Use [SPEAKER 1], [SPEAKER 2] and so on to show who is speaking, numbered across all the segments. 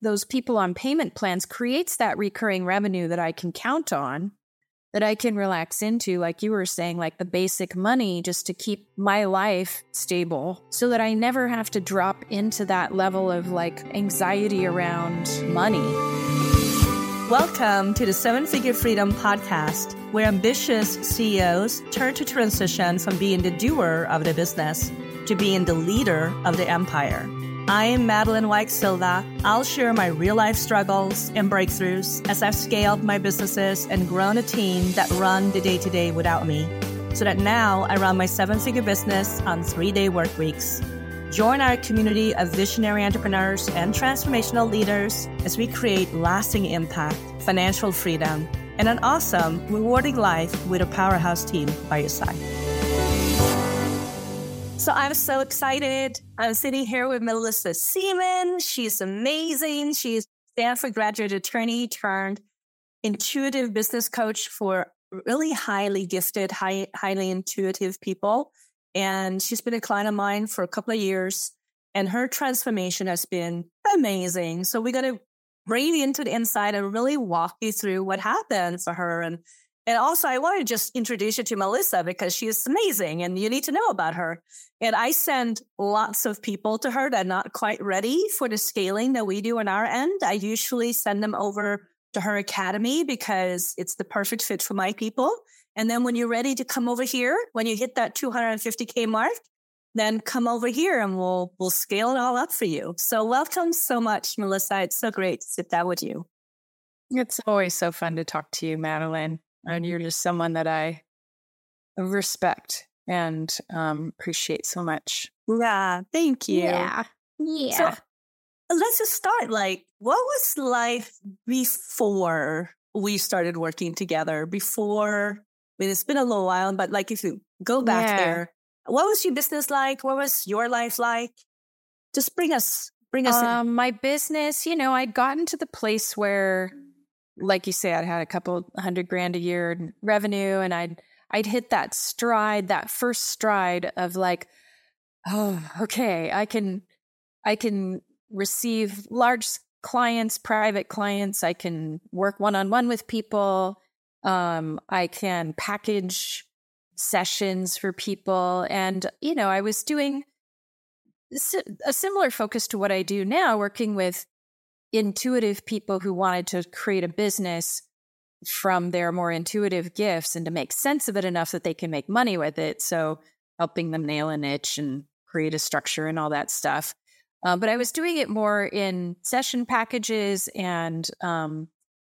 [SPEAKER 1] those people on payment plans creates that recurring revenue that I can count on, that I can relax into, like you were saying, like the basic money just to keep my life stable so that I never have to drop into that level of like anxiety around money.
[SPEAKER 2] Welcome to the Seven Figure Freedom Podcast, where ambitious CEOs turn to transition from being the doer of the business to being the leader of the empire. I am Madeleine Wyke-Silva. I'll share my real life struggles and breakthroughs as I've scaled my businesses and grown a team that run the day to day without me, so that now I run my seven figure business on three day work weeks. Join our community of visionary entrepreneurs and transformational leaders as we create lasting impact, financial freedom, and an awesome, rewarding life with a powerhouse team by your side. So I'm so excited. I'm sitting here with Mellissa Seaman. She's amazing. She's a Stanford graduate attorney turned intuitive business coach for really highly gifted, high, highly intuitive people. And she's been a client of mine for a couple of years. And her transformation has been amazing. So we're going to bring you into the inside and really walk you through what happened for her and and also, I want to just introduce you to Mellissa because she is amazing and you need to know about her. And I send lots of people to her that are not quite ready for the scaling that we do on our end. I usually send them over to her academy because it's the perfect fit for my people. And then when you're ready to come over here, when you hit that 250K mark, then come over here and we'll, we'll scale it all up for you. So welcome so much, Melissa. It's so great to sit down with you.
[SPEAKER 1] It's always so fun to talk to you, Madeleine and you're just someone that I respect and um, appreciate so much.
[SPEAKER 2] Yeah, thank you.
[SPEAKER 1] Yeah, yeah.
[SPEAKER 2] So let's just start. Like, what was life before we started working together? Before, I mean, it's been a little while, but like, if you go back yeah. there, what was your business like? What was your life like? Just bring us, bring us.
[SPEAKER 1] Um, my business, you know, I'd gotten to the place where like you say, I'd had a couple hundred grand a year in revenue and I'd I'd hit that stride, that first stride of like, oh, okay, I can I can receive large clients, private clients, I can work one on one with people, um, I can package sessions for people. And, you know, I was doing a similar focus to what I do now, working with intuitive people who wanted to create a business from their more intuitive gifts and to make sense of it enough that they can make money with it. So helping them nail a niche and create a structure and all that stuff. Uh, but I was doing it more in session packages and um,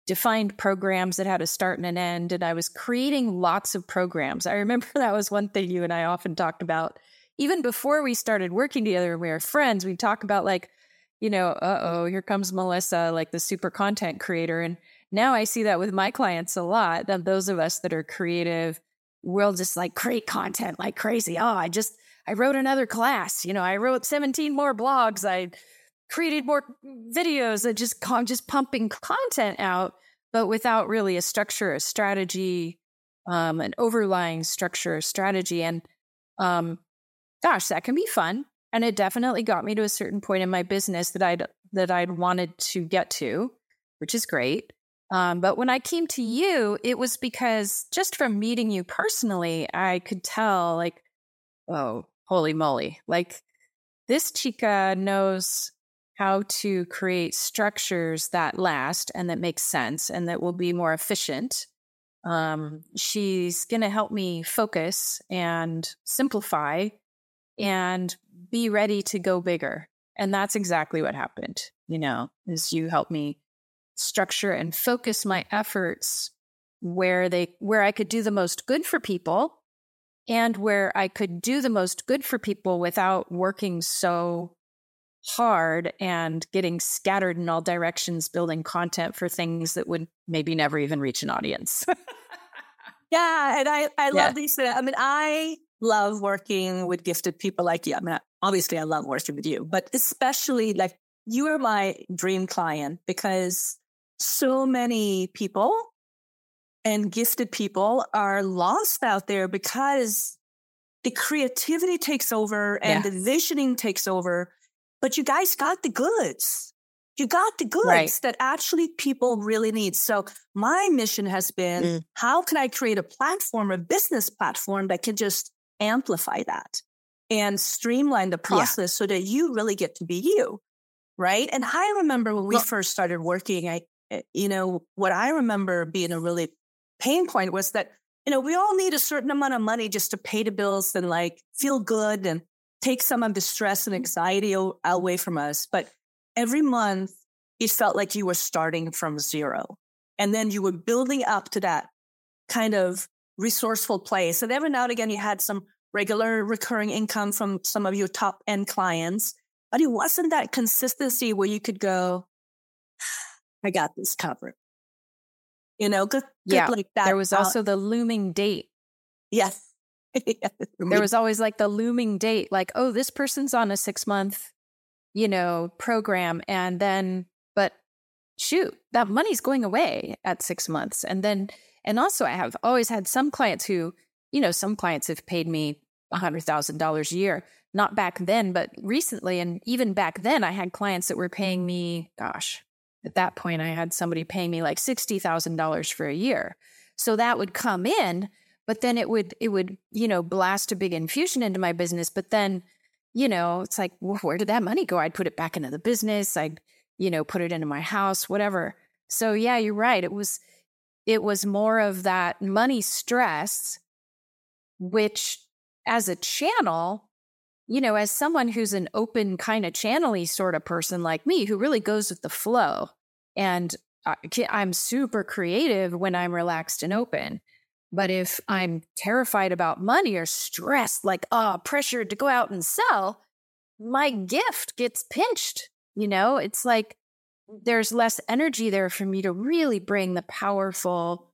[SPEAKER 1] defined programs that had a start and an end. And I was creating lots of programs. I remember that was one thing you and I often talked about. Even before we started working together, we were friends, we'd talk about like, you know, uh oh, here comes Mellissa, like the super content creator. And now I see that with my clients a lot. That those of us that are creative, we'll just like create content like crazy. Oh, I just, I wrote another class. You know, I wrote 17 more blogs. I created more videos that just, I'm just pumping content out, but without really a structure, a strategy, um, an overlying structure, strategy. And, um, gosh, that can be fun and it definitely got me to a certain point in my business that I'd that I'd wanted to get to, which is great. Um, but when I came to you, it was because just from meeting you personally, I could tell, like, oh, holy moly, like this chica knows how to create structures that last and that make sense and that will be more efficient. Um, she's going to help me focus and simplify and be ready to go bigger. And that's exactly what happened, you know, is you helped me structure and focus my efforts where they where I could do the most good for people and where I could do the most good for people without working so hard and getting scattered in all directions building content for things that would maybe never even reach an audience.
[SPEAKER 2] yeah, and I I yeah. love these I mean I love working with gifted people like you. I mean, obviously I love working with you, but especially like you are my dream client because so many people and gifted people are lost out there because the creativity takes over and yeah. the visioning takes over. But you guys got the goods. you got the goods right. that actually people really need. So my mission has been mm. how can I create a platform, a business platform that can just amplify that and streamline the process yeah. so that you really get to be you. Right. And I remember when we well, first started working, I, eh, you know, what I remember being a really pain point was that, you know, we all need a certain amount of money just to pay the bills and like feel good and take some of the stress and anxiety away from us. But every month it felt like you were starting from zero. And then you were building up to that kind of resourceful place. And every now and again, you had some regular recurring income from some of your top end clients, but it wasn't that consistency where you could go, I got this covered. You know, good, good
[SPEAKER 1] yeah.
[SPEAKER 2] like that.
[SPEAKER 1] There was also the looming date.
[SPEAKER 2] Yes.
[SPEAKER 1] there was always like the looming date, like, oh, this person's on a six month you know, program. And then, but shoot, that money's going away at six months. And then, and also, I have always had some clients who, you know, some clients have paid me $100,000 a year. Not back then, but recently. And even back then, I had clients that were paying mm. me, gosh, at that point, I had somebody paying me like $60,000 for a year. So that would come in, but then it would, it would, you know, blast a big infusion into my business. But then you know, it's like, well, where did that money go? I'd put it back into the business. I'd, you know, put it into my house, whatever. So yeah, you're right. It was, it was more of that money stress, which as a channel, you know, as someone who's an open kind of channely sort of person like me, who really goes with the flow, and I'm super creative when I'm relaxed and open. But if I'm terrified about money or stressed, like, oh, pressured to go out and sell, my gift gets pinched. You know, it's like there's less energy there for me to really bring the powerful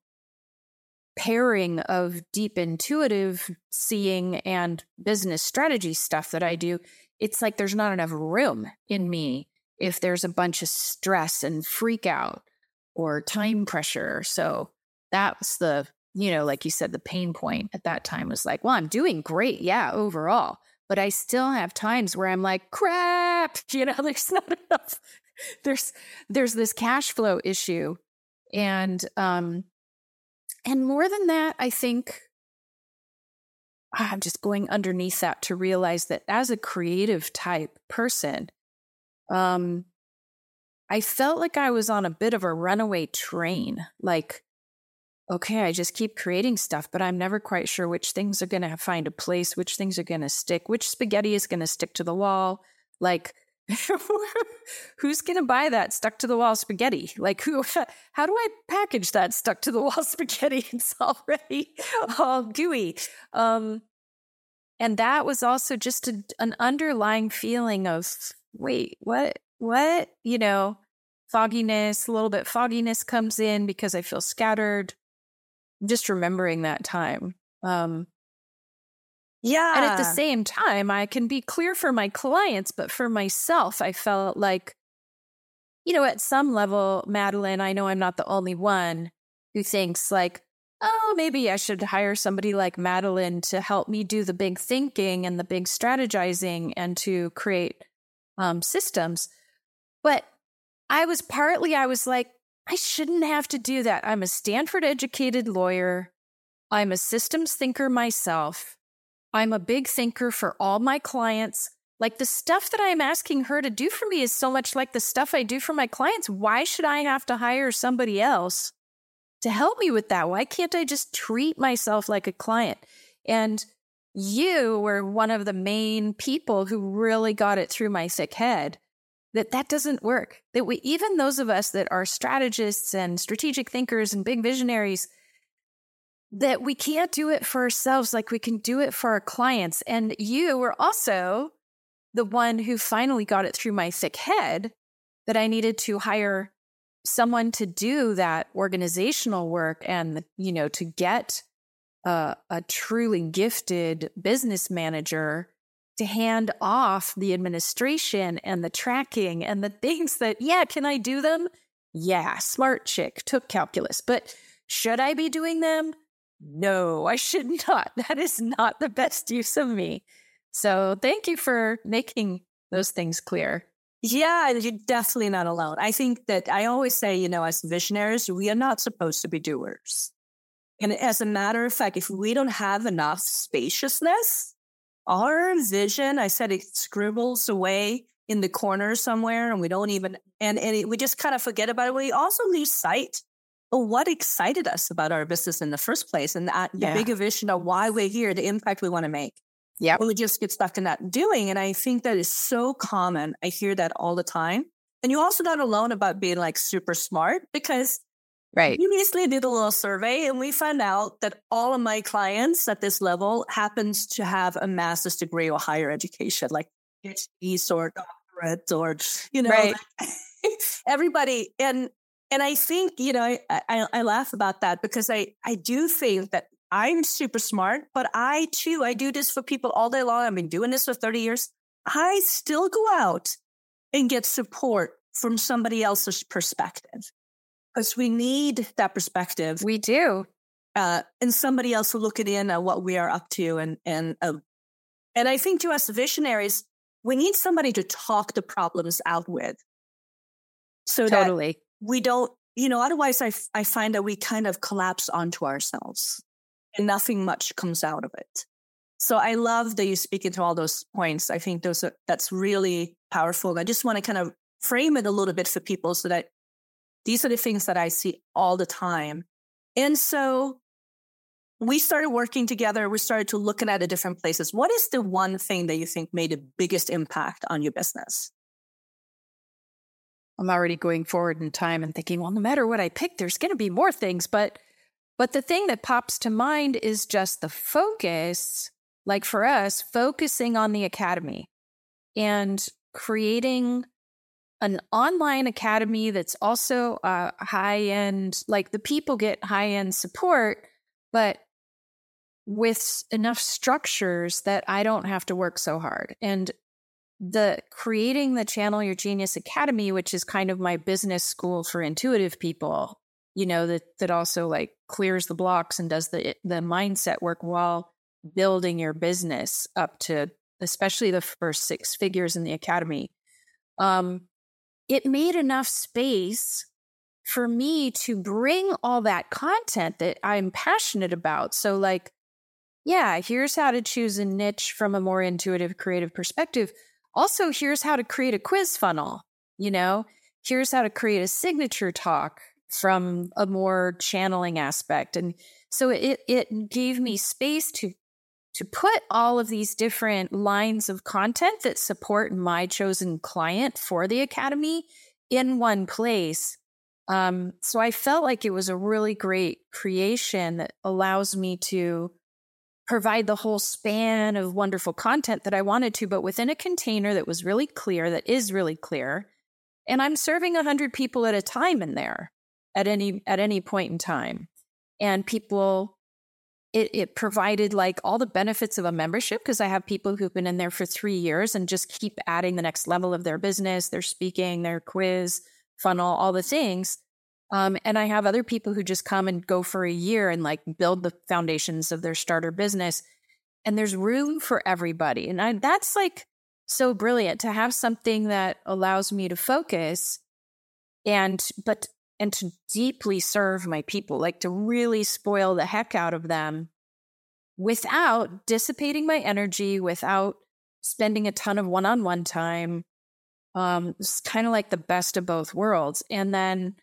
[SPEAKER 1] pairing of deep intuitive seeing and business strategy stuff that I do. It's like there's not enough room in me if there's a bunch of stress and freak out or time pressure. So that's the you know, like you said, the pain point at that time was like, well, I'm doing great. Yeah, overall. But I still have times where I'm like, crap, you know, there's not enough. There's there's this cash flow issue. And um and more than that, I think I'm just going underneath that to realize that as a creative type person, um, I felt like I was on a bit of a runaway train. Like okay, I just keep creating stuff, but I'm never quite sure which things are going to find a place, which things are going to stick, which spaghetti is going to stick to the wall. Like, who's going to buy that stuck to the wall spaghetti? Like, who, how do I package that stuck to the wall spaghetti? It's already all gooey. Um, and that was also just a, an underlying feeling of, wait, what, what, you know, fogginess, a little bit fogginess comes in because I feel scattered just remembering that time. Um,
[SPEAKER 2] yeah.
[SPEAKER 1] And at the same time, I can be clear for my clients, but for myself, I felt like, you know, at some level, Madeleine, I know I'm not the only one who thinks like, oh, maybe I should hire somebody like Madeleine to help me do the big thinking and the big strategizing and to create um, systems. But I was partly, I was like, I shouldn't have to do that. I'm a Stanford educated lawyer. I'm a systems thinker myself. I'm a big thinker for all my clients. Like the stuff that I'm asking her to do for me is so much like the stuff I do for my clients. Why should I have to hire somebody else to help me with that? Why can't I just treat myself like a client? And you were one of the main people who really got it through my thick head that that doesn't work. That we, even those of us that are strategists and strategic thinkers and big visionaries, that we can't do it for ourselves like we can do it for our clients. And you were also the one who finally got it through my thick head that I needed to hire someone to do that organizational work and, you know, to get a, a truly gifted business manager to hand off the administration and the tracking and the things that, yeah, can I do them? Yeah, smart chick took calculus, but should I be doing them? No, I should not. That is not the best use of me. So thank you for making those things clear.
[SPEAKER 2] Yeah, you're definitely not alone. I think that I always say, you know, as visionaries, we are not supposed to be doers. And as a matter of fact, if we don't have enough spaciousness, our vision, I said it scribbles away in the corner somewhere and we don't even, and, and it, we just kind of forget about it. We also lose sight what excited us about our business in the first place and that yeah. the bigger vision of why we're here, the impact we want to make.
[SPEAKER 1] Yeah.
[SPEAKER 2] We just get stuck in that doing. And I think that is so common. I hear that all the time. And you're also not alone about being like super smart because
[SPEAKER 1] Right.
[SPEAKER 2] We recently did a little survey and we found out that all of my clients at this level happens to have a master's degree or higher education, like PhD or doctorate or, you know,
[SPEAKER 1] right.
[SPEAKER 2] everybody. And, and I think, you know, I, I, I laugh about that because I, I do think that I'm super smart, but I too, I do this for people all day long. I've been doing this for 30 years. I still go out and get support from somebody else's perspective because we need that perspective.
[SPEAKER 1] We do.
[SPEAKER 2] Uh, and somebody else will look it in at what we are up to. And, and, uh, and I think to us visionaries, we need somebody to talk the problems out with. So
[SPEAKER 1] totally.
[SPEAKER 2] We don't, you know, otherwise I, I find that we kind of collapse onto ourselves and nothing much comes out of it. So I love that you speak into all those points. I think those are, that's really powerful. I just want to kind of frame it a little bit for people so that these are the things that I see all the time. And so we started working together. We started to looking at the different places. What is the one thing that you think made the biggest impact on your business?
[SPEAKER 1] I'm already going forward in time and thinking, well, no matter what I pick, there's going to be more things. But, but the thing that pops to mind is just the focus. Like for us, focusing on the academy and creating an online academy that's also uh, high end, like the people get high end support, but with enough structures that I don't have to work so hard. And the creating the Channel Your Genius Academy, which is kind of my business school for intuitive people, you know, that that also like clears the blocks and does the the mindset work while building your business up to especially the first six figures in the academy. Um, it made enough space for me to bring all that content that I'm passionate about. So, like, yeah, here's how to choose a niche from a more intuitive, creative perspective. Also, here's how to create a quiz funnel. You know, here's how to create a signature talk from a more channeling aspect. And so it it gave me space to to put all of these different lines of content that support my chosen client for the academy in one place. Um, so I felt like it was a really great creation that allows me to provide the whole span of wonderful content that I wanted to, but within a container that was really clear, that is really clear. And I'm serving 100 people at a time in there at any at any point in time. And people it, it provided like all the benefits of a membership because I have people who've been in there for three years and just keep adding the next level of their business, their speaking, their quiz, funnel, all the things. Um, and I have other people who just come and go for a year and like build the foundations of their starter business. And there's room for everybody. And I, that's like so brilliant to have something that allows me to focus and, but and to deeply serve my people, like to really spoil the heck out of them without dissipating my energy, without spending a ton of one on one time. Um, it's kind of like the best of both worlds. And then,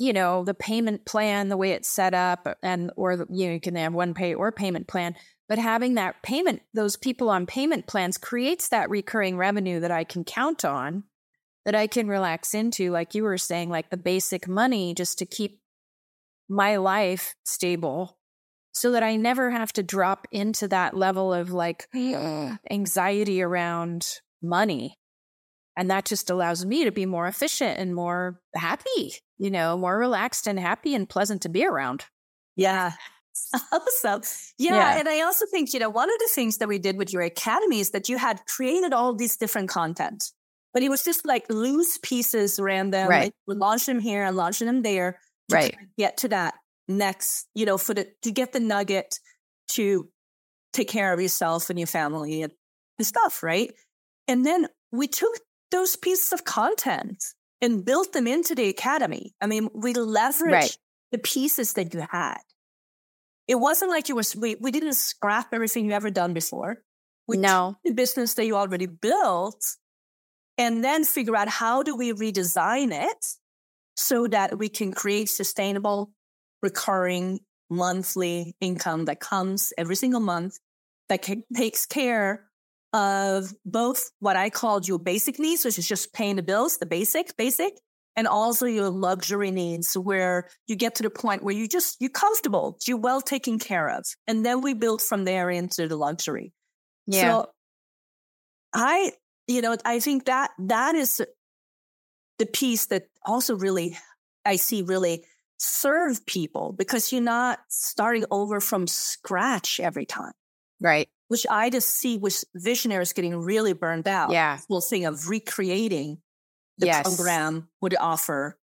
[SPEAKER 1] you know, the payment plan, the way it's set up, and or you know, you can have one pay or payment plan, but having that payment, those people on payment plans creates that recurring revenue that I can count on that I can relax into, like you were saying, like the basic money just to keep my life stable so that I never have to drop into that level of like anxiety around money. And that just allows me to be more efficient and more happy, you know, more relaxed and happy and pleasant to be around.
[SPEAKER 2] Yeah. Awesome. Yeah, yeah. And I also think, you know, one of the things that we did with your academy is that you had created all these different content but it was just like loose pieces random.
[SPEAKER 1] Right.
[SPEAKER 2] Like we launched them here and launching them there.
[SPEAKER 1] right.
[SPEAKER 2] Get to that next, you know, for the to get the nugget to take care of yourself and your family and, and stuff, right? And then we took those pieces of content and built them into the academy. I mean, we leveraged right. the pieces that you had. It wasn't like you were, we, we didn't scrap everything you ever done before. We
[SPEAKER 1] no.
[SPEAKER 2] the business that you already built and then figure out how do we redesign it so that we can create sustainable, recurring monthly income that comes every single month that can, takes care of both what I called your basic needs, which is just paying the bills, the basic, basic, and also your luxury needs where you get to the point where you just, you're comfortable, you're well taken care of. And then we build from there into the luxury.
[SPEAKER 1] Yeah. So
[SPEAKER 2] I, you know, I think that that is the piece that also really, I see really serve people because you're not starting over from scratch every time.
[SPEAKER 1] Right
[SPEAKER 2] which I just see with visionaries getting really burned out.
[SPEAKER 1] Yeah.
[SPEAKER 2] We'll think of recreating the
[SPEAKER 1] yes.
[SPEAKER 2] program would offer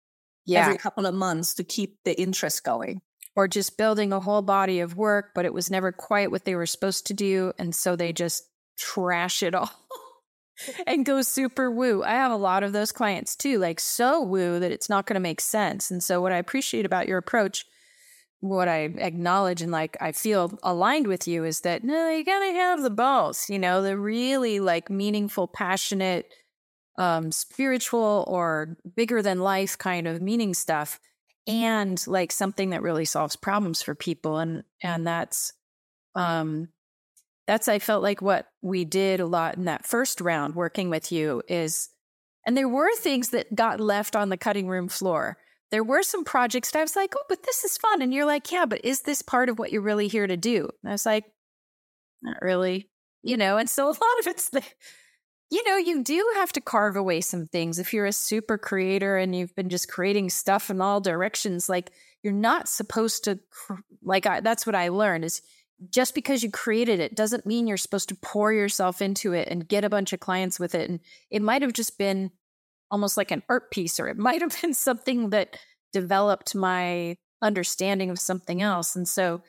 [SPEAKER 2] yeah. every couple of months to keep the interest going.
[SPEAKER 1] Or just building a whole body of work, but it was never quite what they were supposed to do. And so they just trash it all and go super woo. I have a lot of those clients too, like so woo that it's not going to make sense. And so, what I appreciate about your approach what I acknowledge and like I feel aligned with you is that no, you gotta have the balls, you know, the really like meaningful, passionate, um, spiritual or bigger than life kind of meaning stuff, and like something that really solves problems for people, and and that's, um, that's I felt like what we did a lot in that first round working with you is, and there were things that got left on the cutting room floor there were some projects that I was like, oh, but this is fun. And you're like, yeah, but is this part of what you're really here to do? And I was like, not really, you know, and so a lot of it's the, you know, you do have to carve away some things. If you're a super creator and you've been just creating stuff in all directions, like you're not supposed to, like, I, that's what I learned is just because you created it doesn't mean you're supposed to pour yourself into it and get a bunch of clients with it. And it might have just been almost like an art piece, or it might have been something that developed my understanding of something else. And so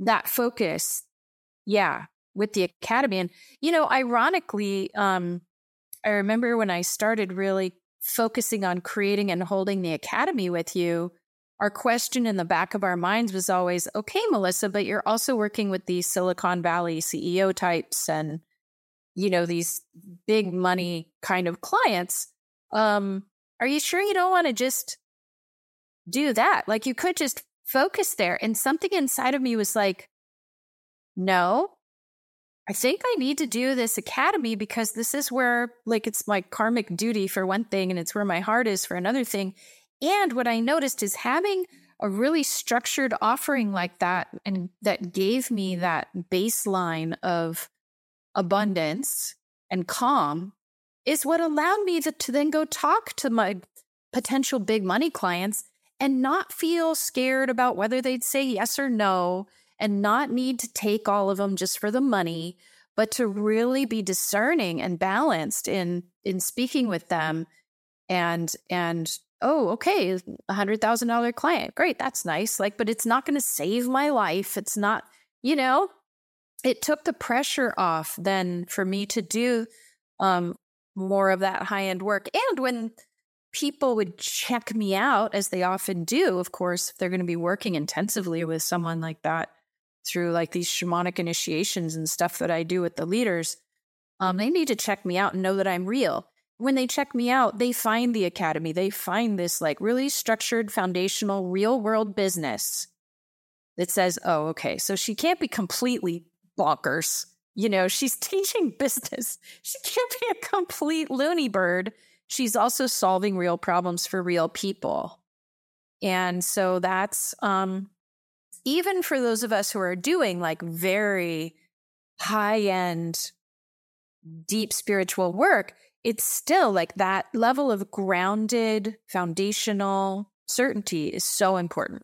[SPEAKER 1] that focus, yeah, with the academy. And, you know, ironically, um, I remember when I started really focusing on creating and holding the academy with you, our question in the back of our minds was always, okay, Mellissa, but you're also working with these Silicon Valley CEO types and, you know, these big money kind of clients um, are you sure you don't want to just do that? Like you could just focus there. And something inside of me was like, no, I think I need to do this academy because this is where, like, it's my karmic duty for one thing, and it's where my heart is for another thing. And what I noticed is having a really structured offering like that, and that gave me that baseline of abundance and calm is what allowed me to, to then go talk to my potential big money clients and not feel scared about whether they'd say yes or no and not need to take all of them just for the money but to really be discerning and balanced in in speaking with them and and oh okay a hundred thousand dollar client great that's nice like but it's not going to save my life it's not you know? It took the pressure off then for me to do um more of that high end work. And when people would check me out, as they often do, of course, if they're going to be working intensively with someone like that through like these shamanic initiations and stuff that I do with the leaders, um, they need to check me out and know that I'm real. When they check me out, they find the academy, they find this like really structured, foundational, real world business that says, oh, okay, so she can't be completely bonkers you know, she's teaching business. She can't be a complete loony bird. She's also solving real problems for real people. And so that's um even for those of us who are doing like very high end deep spiritual work, it's still like that level of grounded foundational certainty is so important.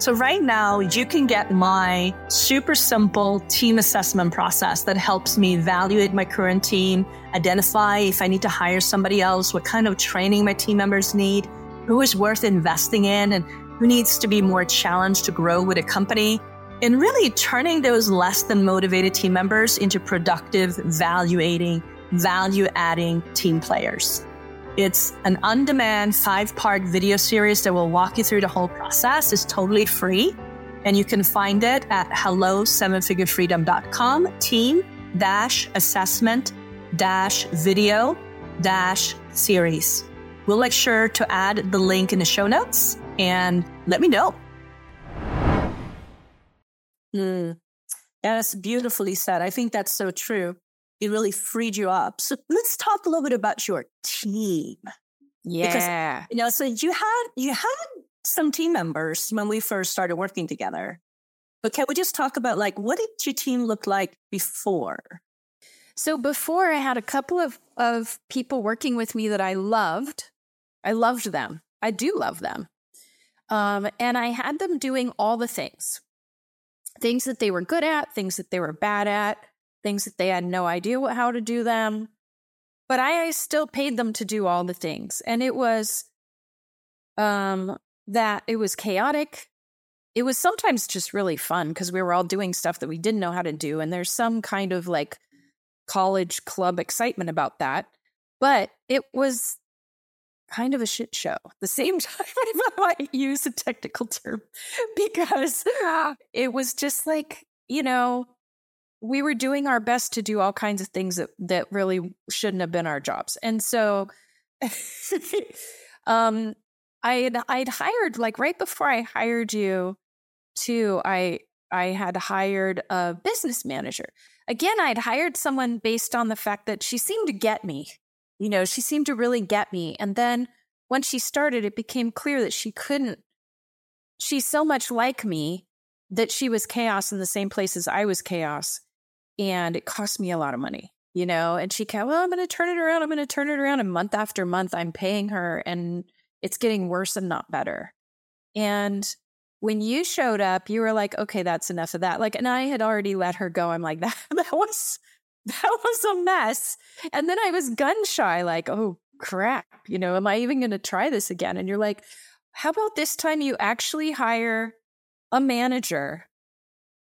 [SPEAKER 2] So right now you can get my super simple team assessment process that helps me evaluate my current team, identify if I need to hire somebody else, what kind of training my team members need, who is worth investing in and who needs to be more challenged to grow with a company and really turning those less than motivated team members into productive, valuating, value adding team players. It's an on demand five part video series that will walk you through the whole process. It's totally free. And you can find it at hello sevenfigurefreedom.com team dash assessment dash video dash series. We'll make sure to add the link in the show notes and let me know. Mm. That's beautifully said. I think that's so true it really freed you up. So let's talk a little bit about your team.
[SPEAKER 1] Yeah. Because,
[SPEAKER 2] you know, so you had you had some team members when we first started working together. But can we just talk about like what did your team look like before?
[SPEAKER 1] So before I had a couple of, of people working with me that I loved. I loved them. I do love them. Um, and I had them doing all the things. Things that they were good at, things that they were bad at, things that they had no idea what, how to do them. But I still paid them to do all the things. And it was um that it was chaotic. It was sometimes just really fun because we were all doing stuff that we didn't know how to do. And there's some kind of like college club excitement about that. But it was kind of a shit show. The same time I might use a technical term because it was just like, you know, we were doing our best to do all kinds of things that that really shouldn't have been our jobs. And so um I had I'd hired like right before I hired you too, I I had hired a business manager. Again, I'd hired someone based on the fact that she seemed to get me. You know, she seemed to really get me. And then when she started, it became clear that she couldn't she's so much like me that she was chaos in the same place as I was chaos and it cost me a lot of money you know and she kept well i'm going to turn it around i'm going to turn it around and month after month i'm paying her and it's getting worse and not better. And when you showed up you were like okay that's enough of that like and i had already let her go. I'm like that that was that was a mess and then i was gun shy like oh crap you know am i even going to try this again? And you're like how about this time you actually hire a manager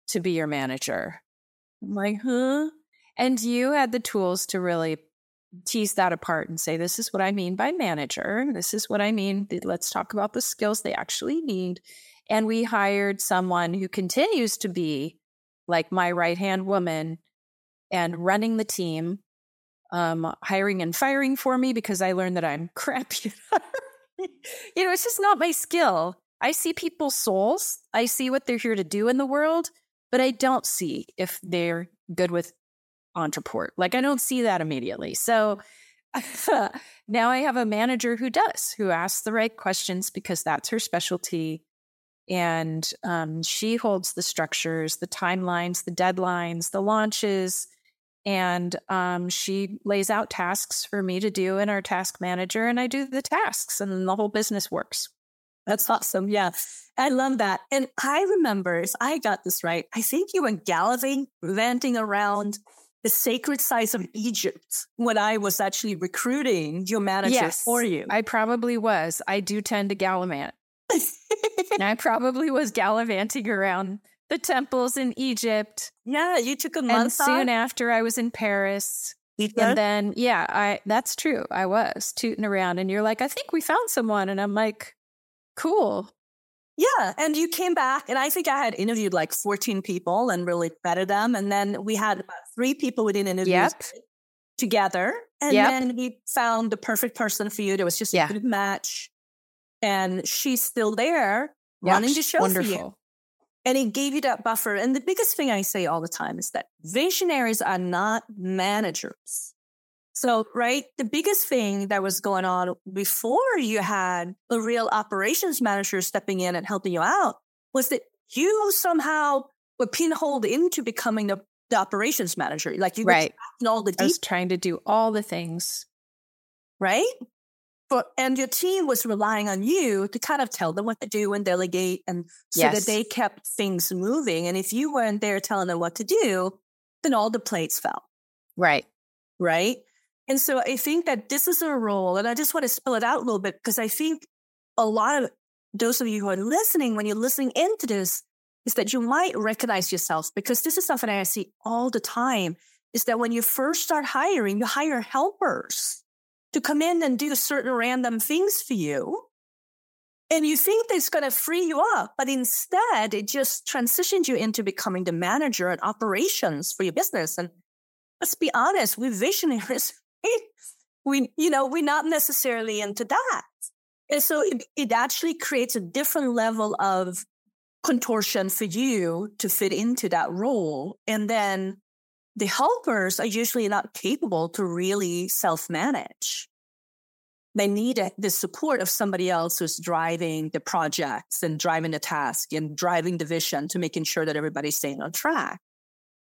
[SPEAKER 1] to be your manager I'm like, huh? And you had the tools to really tease that apart and say, this is what I mean by manager. This is what I mean. Let's talk about the skills they actually need. And we hired someone who continues to be like my right hand woman and running the team, um, hiring and firing for me because I learned that I'm crap. you know, it's just not my skill. I see people's souls, I see what they're here to do in the world but I don't see if they're good with Ontraport. Like I don't see that immediately. So now I have a manager who does, who asks the right questions because that's her specialty. And um, she holds the structures, the timelines, the deadlines, the launches. And um, she lays out tasks for me to do in our task manager, and I do the tasks, and the whole business works.
[SPEAKER 2] That's awesome. Yeah. I love that. And I remember, if I got this right, I think you were gallivanting around the sacred sites of Egypt when I was actually recruiting your manager
[SPEAKER 1] yes,
[SPEAKER 2] for you.
[SPEAKER 1] I probably was. I do tend to gallivant. and I probably was gallivanting around the temples in Egypt.
[SPEAKER 2] Yeah, you took a month.
[SPEAKER 1] And soon after, I was in Paris. And then, yeah, I that's true. I was tooting around, and you're like, I think we found someone, and I'm like, Cool.
[SPEAKER 2] Yeah. And you came back, and I think I had interviewed like 14 people and really vetted them. And then we had about three people we didn't interview yep. together. And yep. then we found the perfect person for you. There was just yeah. a good match. And she's still there yep. running the show Wonderful. for you. And it gave you that buffer. And the biggest thing I say all the time is that visionaries are not managers. So, right, the biggest thing that was going on before you had a real operations manager stepping in and helping you out was that you somehow were pinholed into becoming the, the operations manager. Like you
[SPEAKER 1] right.
[SPEAKER 2] all the
[SPEAKER 1] I was trying to do all the things.
[SPEAKER 2] Right? But and your team was relying on you to kind of tell them what to do and delegate and so yes. that they kept things moving. And if you weren't there telling them what to do, then all the plates fell.
[SPEAKER 1] Right.
[SPEAKER 2] Right. And so I think that this is a role, and I just want to spell it out a little bit because I think a lot of those of you who are listening, when you're listening into this, is that you might recognize yourself because this is something I see all the time. is that when you first start hiring, you hire helpers to come in and do certain random things for you. And you think that's going to free you up, but instead it just transitions you into becoming the manager and operations for your business. And let's be honest, we're visionaries. We, you know, we're not necessarily into that. And so it, it actually creates a different level of contortion for you to fit into that role. And then the helpers are usually not capable to really self manage. They need a, the support of somebody else who's driving the projects and driving the task and driving the vision to making sure that everybody's staying on track.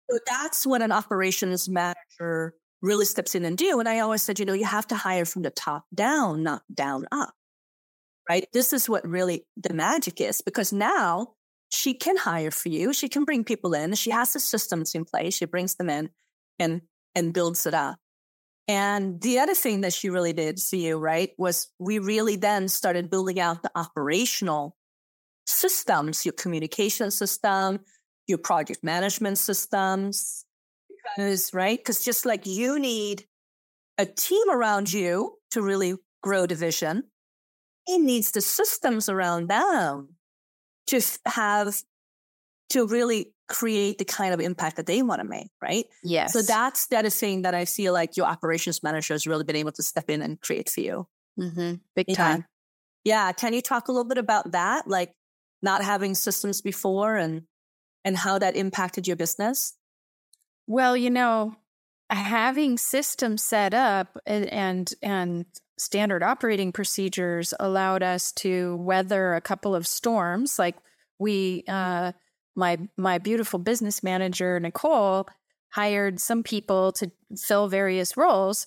[SPEAKER 2] So that's what an operations manager really steps in and do. And I always said, you know, you have to hire from the top down, not down up. Right. This is what really the magic is because now she can hire for you. She can bring people in. She has the systems in place. She brings them in and, and builds it up. And the other thing that she really did for you, right, was we really then started building out the operational systems, your communication system, your project management systems. Because, right? Because just like you need a team around you to really grow the vision, it needs the systems around them to have to really create the kind of impact that they want to make, right?
[SPEAKER 1] Yes.
[SPEAKER 2] So that's that is thing that I feel like your operations manager has really been able to step in and create for you.
[SPEAKER 1] Mm-hmm. Big
[SPEAKER 2] yeah.
[SPEAKER 1] time.
[SPEAKER 2] Yeah. Can you talk a little bit about that? Like not having systems before and and how that impacted your business?
[SPEAKER 1] Well, you know, having systems set up and and, and standard operating procedures allowed us to weather a couple of storms. Like we, uh, my my beautiful business manager Nicole hired some people to fill various roles.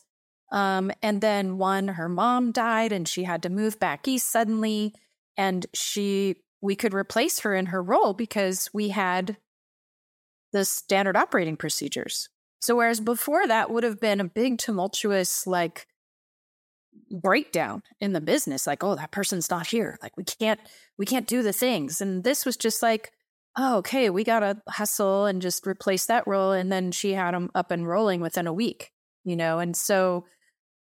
[SPEAKER 1] Um, and then one, her mom died, and she had to move back east suddenly, and she we could replace her in her role because we had the standard operating procedures. So whereas before that would have been a big tumultuous like breakdown in the business like oh that person's not here. Like we can't we can't do the things. And this was just like oh okay we gotta hustle and just replace that role. And then she had them up and rolling within a week you know? And so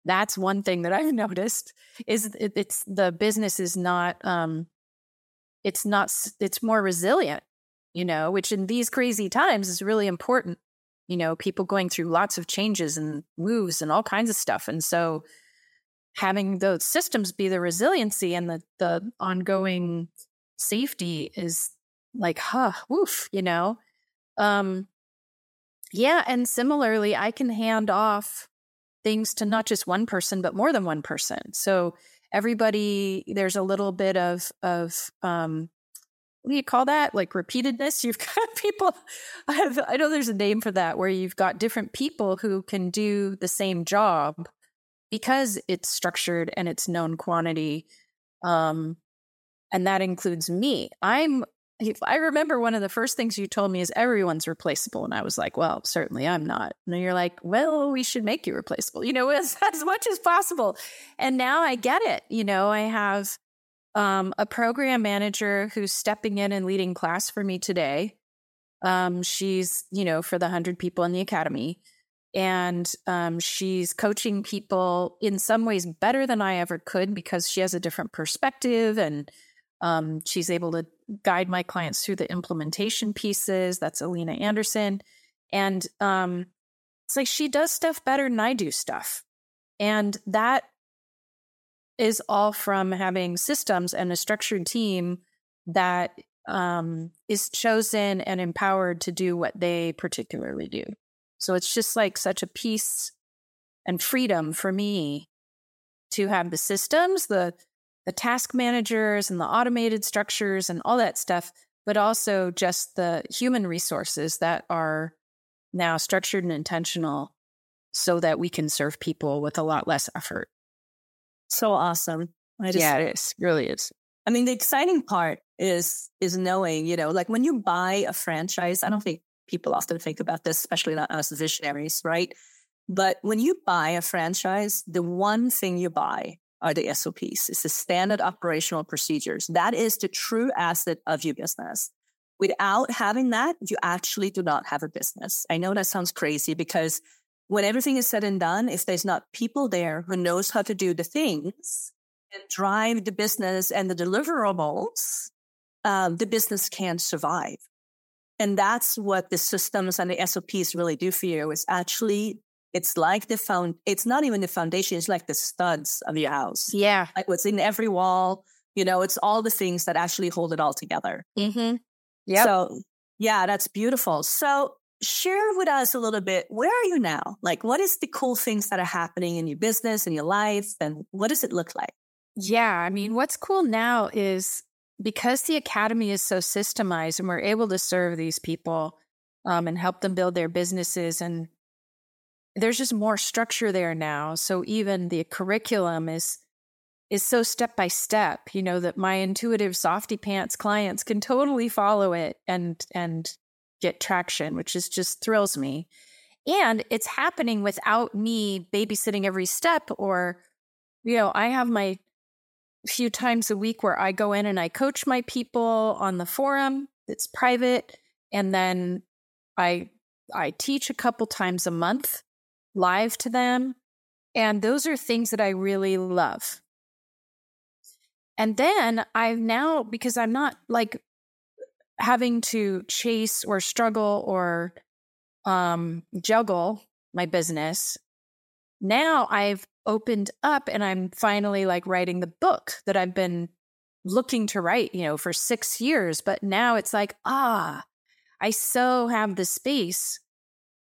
[SPEAKER 1] that's one thing that i've noticed is it, it's the business is not um it's not it's more resilient you know which in these crazy times is really important you know people going through lots of changes and moves and all kinds of stuff. And so having those systems be the resiliency and the the ongoing safety is like huh woof you know? Um yeah and similarly i can hand off things to not just one person but more than one person. So everybody there's a little bit of of um what do you call that like repeatedness you've got people i have i know there's a name for that where you've got different people who can do the same job because it's structured and it's known quantity. Um, and that includes me. I'm, I remember one of the first things you told me is everyone's replaceable. And I was like, well, certainly I'm not. And you're like, well, we should make you replaceable, you know, as, as much as possible. And now I get it. You know, I have um, a program manager who's stepping in and leading class for me today. Um, she's, you know, for the 100 people in the academy and um, she's coaching people in some ways better than I ever could because she has a different perspective and um, she's able to guide my clients through the implementation pieces. That's Alina Anderson. And um, it's like she does stuff better than I do stuff. And that is all from having systems and a structured team that um, is chosen and empowered to do what they particularly do. So it's just like such a peace and freedom for me to have the systems, the the task managers and the automated structures and all that stuff, but also just the human resources that are now structured and intentional so that we can serve people with a lot less effort.
[SPEAKER 2] So awesome.
[SPEAKER 1] Just, yeah, it is. It really is.
[SPEAKER 2] I mean, the exciting part is is knowing, you know, like when you buy a franchise, I don't think people often think about this, especially not us visionaries, right? But when you buy a franchise, the one thing you buy are the SOPs. It's the standard operational procedures. That is the true asset of your business. Without having that, you actually do not have a business. I know that sounds crazy because when everything is said and done, if there's not people there who knows how to do the things and drive the business and the deliverables, um, the business can't survive. And that's what the systems and the SOPs really do for you is actually, it's like the found, it's not even the foundation. It's like the studs of your house.
[SPEAKER 1] Yeah.
[SPEAKER 2] Like what's in every wall, you know, it's all the things that actually hold it all together.
[SPEAKER 1] Mm-hmm. Yeah.
[SPEAKER 2] So yeah, that's beautiful. So share with us a little bit where are you now? Like what is the cool things that are happening in your business and your life and what does it look like?
[SPEAKER 1] Yeah i mean what's cool now is because the academy is so systemized and we're able to serve these people um, and help them build their businesses and there's just more structure there now. So even the curriculum is is so step by step you know that my intuitive softy pants clients can totally follow it and and get traction, which is just thrills me. And it's happening without me babysitting every step or, you know, I have my few times a week where I go in and I coach my people on the forum. It's private. And then I I teach a couple times a month live to them. And those are things that I really love. And then I've now, because I'm not like having to chase or struggle or um, juggle my business. Now I've opened up and I'm finally like writing the book that I've been looking to write, you know, for six years. But now it's like, ah, I so have the space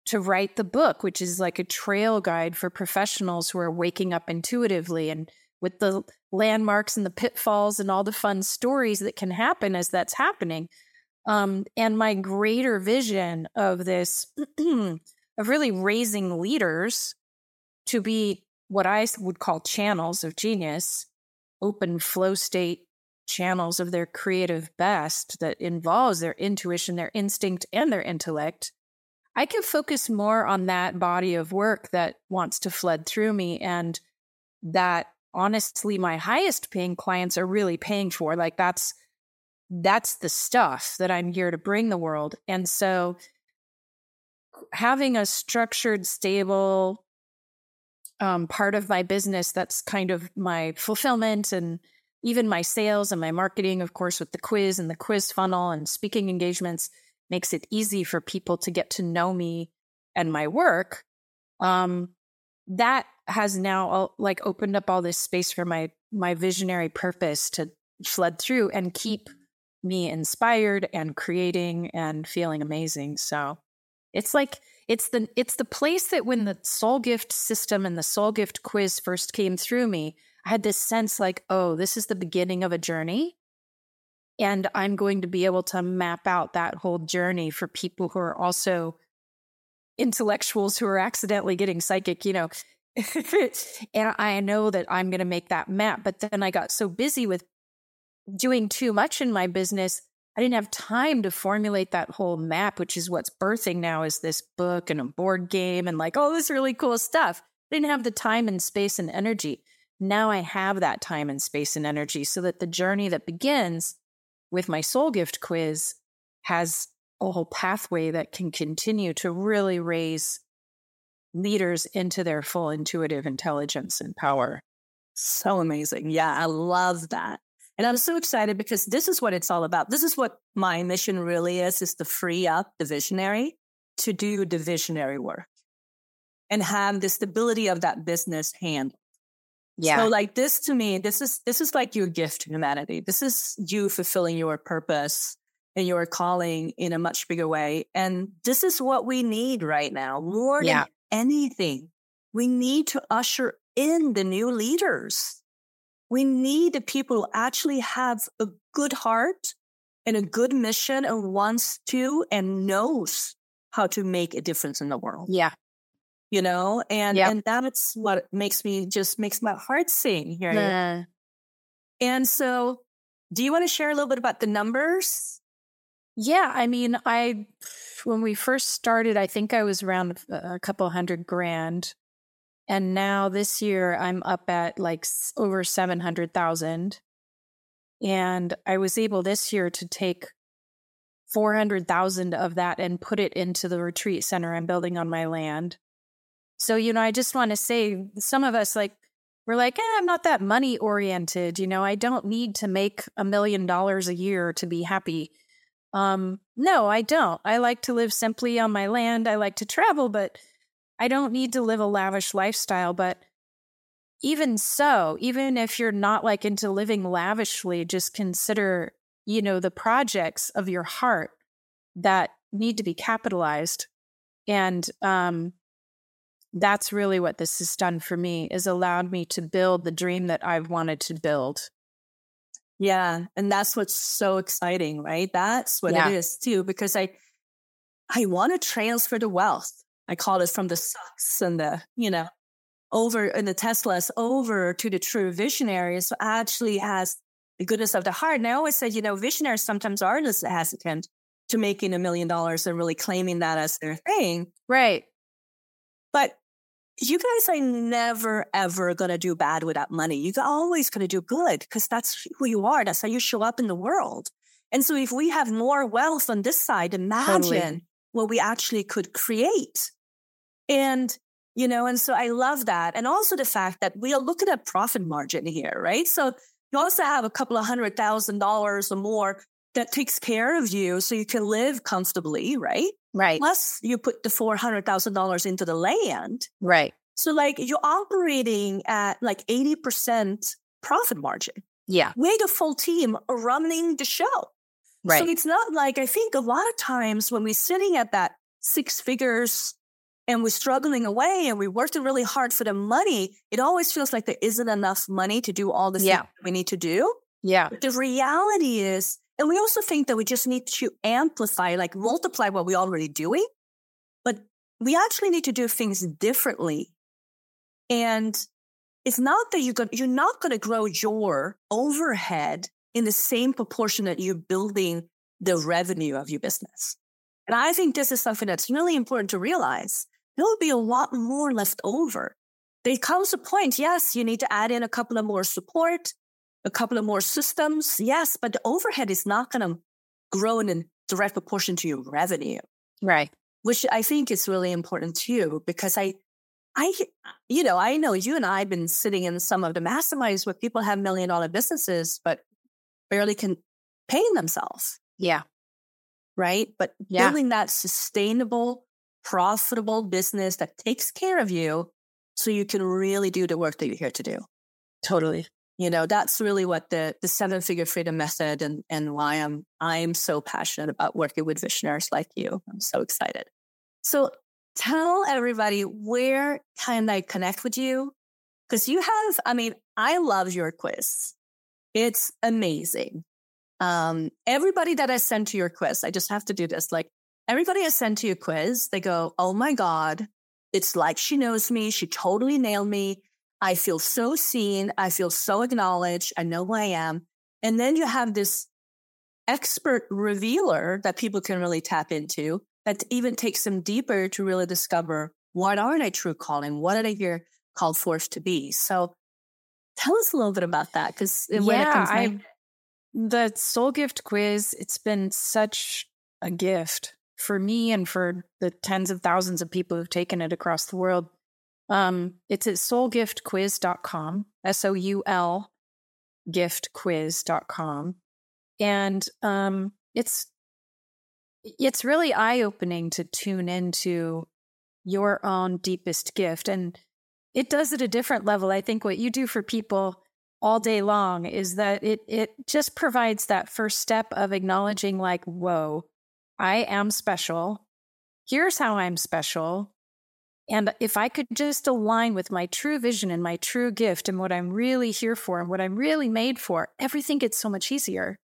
[SPEAKER 1] to write the book, which is like a trail guide for professionals who are waking up intuitively and with the landmarks and the pitfalls and all the fun stories that can happen as that's happening. Um, and my greater vision of this, of really raising leaders to be what I would call channels of genius, open flow state channels of their creative best that involves their intuition, their instinct, and their intellect. I can focus more on that body of work that wants to flood through me and that honestly my highest paying clients are really paying for. Like that's that's the stuff that I'm here to bring the world. And so having a structured, stable um, part of my business that's kind of my fulfillment and even my sales and my marketing, of course, with the quiz and the quiz funnel and speaking engagements makes it easy for people to get to know me and my work. Um, that has now like opened up all this space for my my visionary purpose to flood through and keep me inspired and creating and feeling amazing. So it's like it's the it's the place that when the soul gift system and the soul gift quiz first came through me, I had this sense like, oh, this is the beginning of a journey. And I'm going to be able to map out that whole journey for people who are also intellectuals who are accidentally getting psychic, you know. and I know that I'm going to make that map. But then I got so busy with doing too much in my business, I didn't have time to formulate that whole map, which is what's birthing now is this book and a board game and like all this really cool stuff. I didn't have the time and space and energy. Now I have that time and space and energy so that the journey that begins with my soul gift quiz has a whole pathway that can continue to really raise leaders into their full intuitive intelligence and power.
[SPEAKER 2] So amazing. Yeah, I love that. And I'm so excited because this is what it's all about. This is what my mission really is, is to free up the visionary to do the visionary work and have the stability of that business handled. Yeah. So like this to me, this is, this is like your gift to humanity. This is you fulfilling your purpose and your calling in a much bigger way. And this is what we need right now more yeah. than anything. We need to usher in the new leaders we need the people who actually have a good heart and a good mission and wants to and knows how to make a difference in the world.
[SPEAKER 1] Yeah.
[SPEAKER 2] You know, and yep. and that's what makes me just makes my heart sing here. Yeah. And so do you want to share a little bit about the numbers?
[SPEAKER 1] Yeah, I mean, I when we first started, I think I was around a couple hundred grand and now this year I'm up at like over 700,000. And I was able this year to take 400,000 of that and put it into the retreat center I'm building on my land. So, you know, I just want to say some of us like we're like, eh, I'm not that money oriented, you know, I don't need to make a million dollars a year to be happy. Um, no, I don't. I like to live simply on my land. I like to travel, but I don't need to live a lavish lifestyle, but even so, even if you're not like into living lavishly, just consider, you know, the projects of your heart that need to be capitalized. And um, that's really what this has done for me is allowed me to build the dream that I've wanted to build.
[SPEAKER 2] Yeah. And that's what's so exciting, right? That's what yeah. it is too, because I I want to transfer the wealth. I call it from the sucks and the, you know, over in the Teslas over to the true visionaries So actually has the goodness of the heart. And I always said, you know, visionaries sometimes are less hesitant to making a million dollars and really claiming that as their thing.
[SPEAKER 1] Right.
[SPEAKER 2] But you guys are never ever going to do bad with that money. You're always going to do good because that's who you are. That's how you show up in the world. And so if we have more wealth on this side, imagine totally. what we actually could create. And you know, and so I love that. And also the fact that we are looking at profit margin here, right? So you also have a couple of hundred thousand dollars or more that takes care of you so you can live comfortably, right?
[SPEAKER 1] Right.
[SPEAKER 2] Plus you put the $400,000 into the land.
[SPEAKER 1] Right.
[SPEAKER 2] So like you're operating at like 80% profit margin.
[SPEAKER 1] Yeah.
[SPEAKER 2] With a full team running the show.
[SPEAKER 1] Right.
[SPEAKER 2] So it's not like I think a lot of times when we're sitting at that six figures and we're struggling away and we're working really hard for the money, it always feels like there isn't enough money to do all the yeah. things we need to do.
[SPEAKER 1] Yeah.
[SPEAKER 2] But the reality is, and we also think that we just need to amplify, like multiply what we're already doing, but we actually need to do things differently. And it's not that you're, going, you're not going to grow your overhead in the same proportion that you're building the revenue of your business. And I think this is something that's really important to realize there will be a lot more left over. There comes a point, yes, you need to add in a couple of more support, a couple of more systems, yes, but the overhead is not going to grow in a direct proportion to your revenue.
[SPEAKER 1] Right.
[SPEAKER 2] Which I think is really important too, because I, I, you know, I know you and I have been sitting in some of the masterminds where people have million dollar businesses, but barely can pay themselves.
[SPEAKER 1] Yeah.
[SPEAKER 2] Right. But yeah. building that sustainable, profitable business that takes care of you so you can really do the work that you're here to do.
[SPEAKER 1] Totally.
[SPEAKER 2] You know, that's really what the, the seven figure freedom method and, and why I'm, I'm so passionate about working with visionaries like you. I'm so excited. So tell everybody where can I connect with you? Cause you have, I mean, I love your quiz. It's amazing. Um, everybody that I sent to your quiz, I just have to do this. Like everybody I send to a quiz, they go, Oh my God, it's like she knows me. She totally nailed me. I feel so seen. I feel so acknowledged. I know who I am. And then you have this expert revealer that people can really tap into that even takes them deeper to really discover what are my true calling? What are I hear called forth to be? So tell us a little bit about that because
[SPEAKER 1] yeah, I, the soul gift quiz, it's been such a gift for me and for the tens of thousands of people who've taken it across the world. Um, it's at soulgiftquiz.com, S O U L giftquiz.com. And um, it's it's really eye-opening to tune into your own deepest gift. And it does at a different level. I think what you do for people all day long is that it it just provides that first step of acknowledging like, whoa, I am special. Here's how I'm special. And if I could just align with my true vision and my true gift and what I'm really here for and what I'm really made for, everything gets so much easier.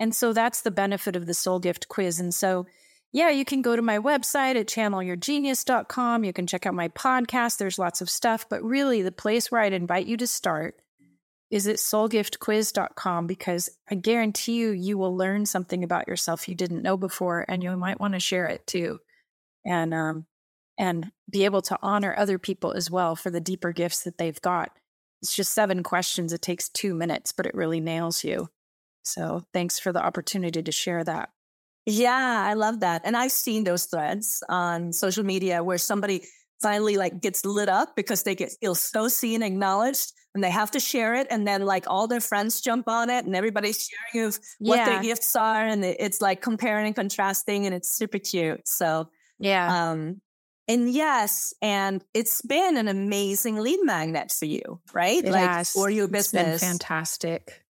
[SPEAKER 1] And so that's the benefit of the soul gift quiz. And so, yeah, you can go to my website at channelyourgenius.com. You can check out my podcast. There's lots of stuff. But really, the place where I'd invite you to start is at soulgiftquiz.com because I guarantee you, you will learn something about yourself you didn't know before, and you might want to share it too. And, um, and be able to honor other people as well for the deeper gifts that they've got. It's just seven questions. It takes two minutes, but it really nails you. So thanks for the opportunity to share that.
[SPEAKER 2] Yeah, I love that. And I've seen those threads on social media where somebody finally like gets lit up because they get feel so seen, acknowledged, and they have to share it. And then like all their friends jump on it and everybody's sharing of what yeah. their gifts are. And it's like comparing and contrasting and it's super cute. So
[SPEAKER 1] yeah.
[SPEAKER 2] Um, and yes, and it's been an amazing lead magnet for you, right?
[SPEAKER 1] It
[SPEAKER 2] like
[SPEAKER 1] has.
[SPEAKER 2] for your business.
[SPEAKER 1] fantastic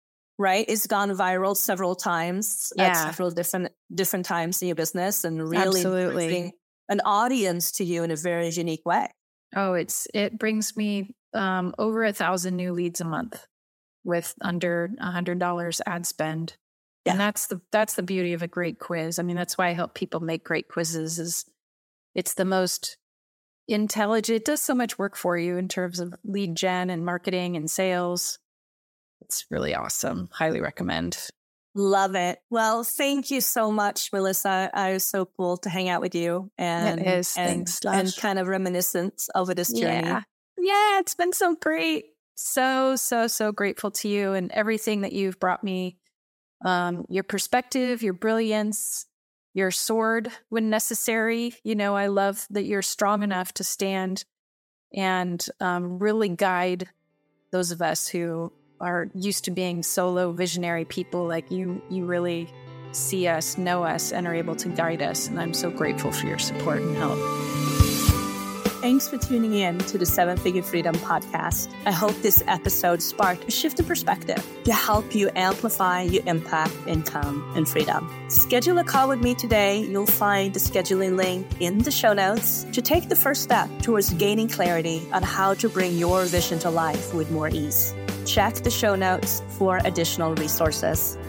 [SPEAKER 2] right? It's gone viral several times yeah. at several different different times in your business and really
[SPEAKER 1] Absolutely.
[SPEAKER 2] an audience to you in a very unique way.
[SPEAKER 1] Oh, it's it brings me um, over a thousand new leads a month with under a hundred dollars ad spend. Yeah. And that's the that's the beauty of a great quiz. I mean, that's why I help people make great quizzes is it's the most intelligent. It does so much work for you in terms of lead gen and marketing and sales. It's really awesome. Highly recommend.
[SPEAKER 2] Love it. Well, thank you so much, Mellissa. I was so cool to hang out with you and and, and kind of reminiscent over this journey.
[SPEAKER 1] Yeah. Yeah, it's been so great. So, so, so grateful to you and everything that you've brought me. Um, your perspective, your brilliance, your sword when necessary. You know, I love that you're strong enough to stand and um, really guide those of us who are used to being solo visionary people like you you really see us know us and are able to guide us and i'm so grateful for your support and help
[SPEAKER 2] Thanks for tuning in to the Seven Figure Freedom podcast. I hope this episode sparked a shift in perspective to help you amplify your impact, income, and freedom. Schedule a call with me today. You'll find the scheduling link in the show notes to take the first step towards gaining clarity on how to bring your vision to life with more ease. Check the show notes for additional resources.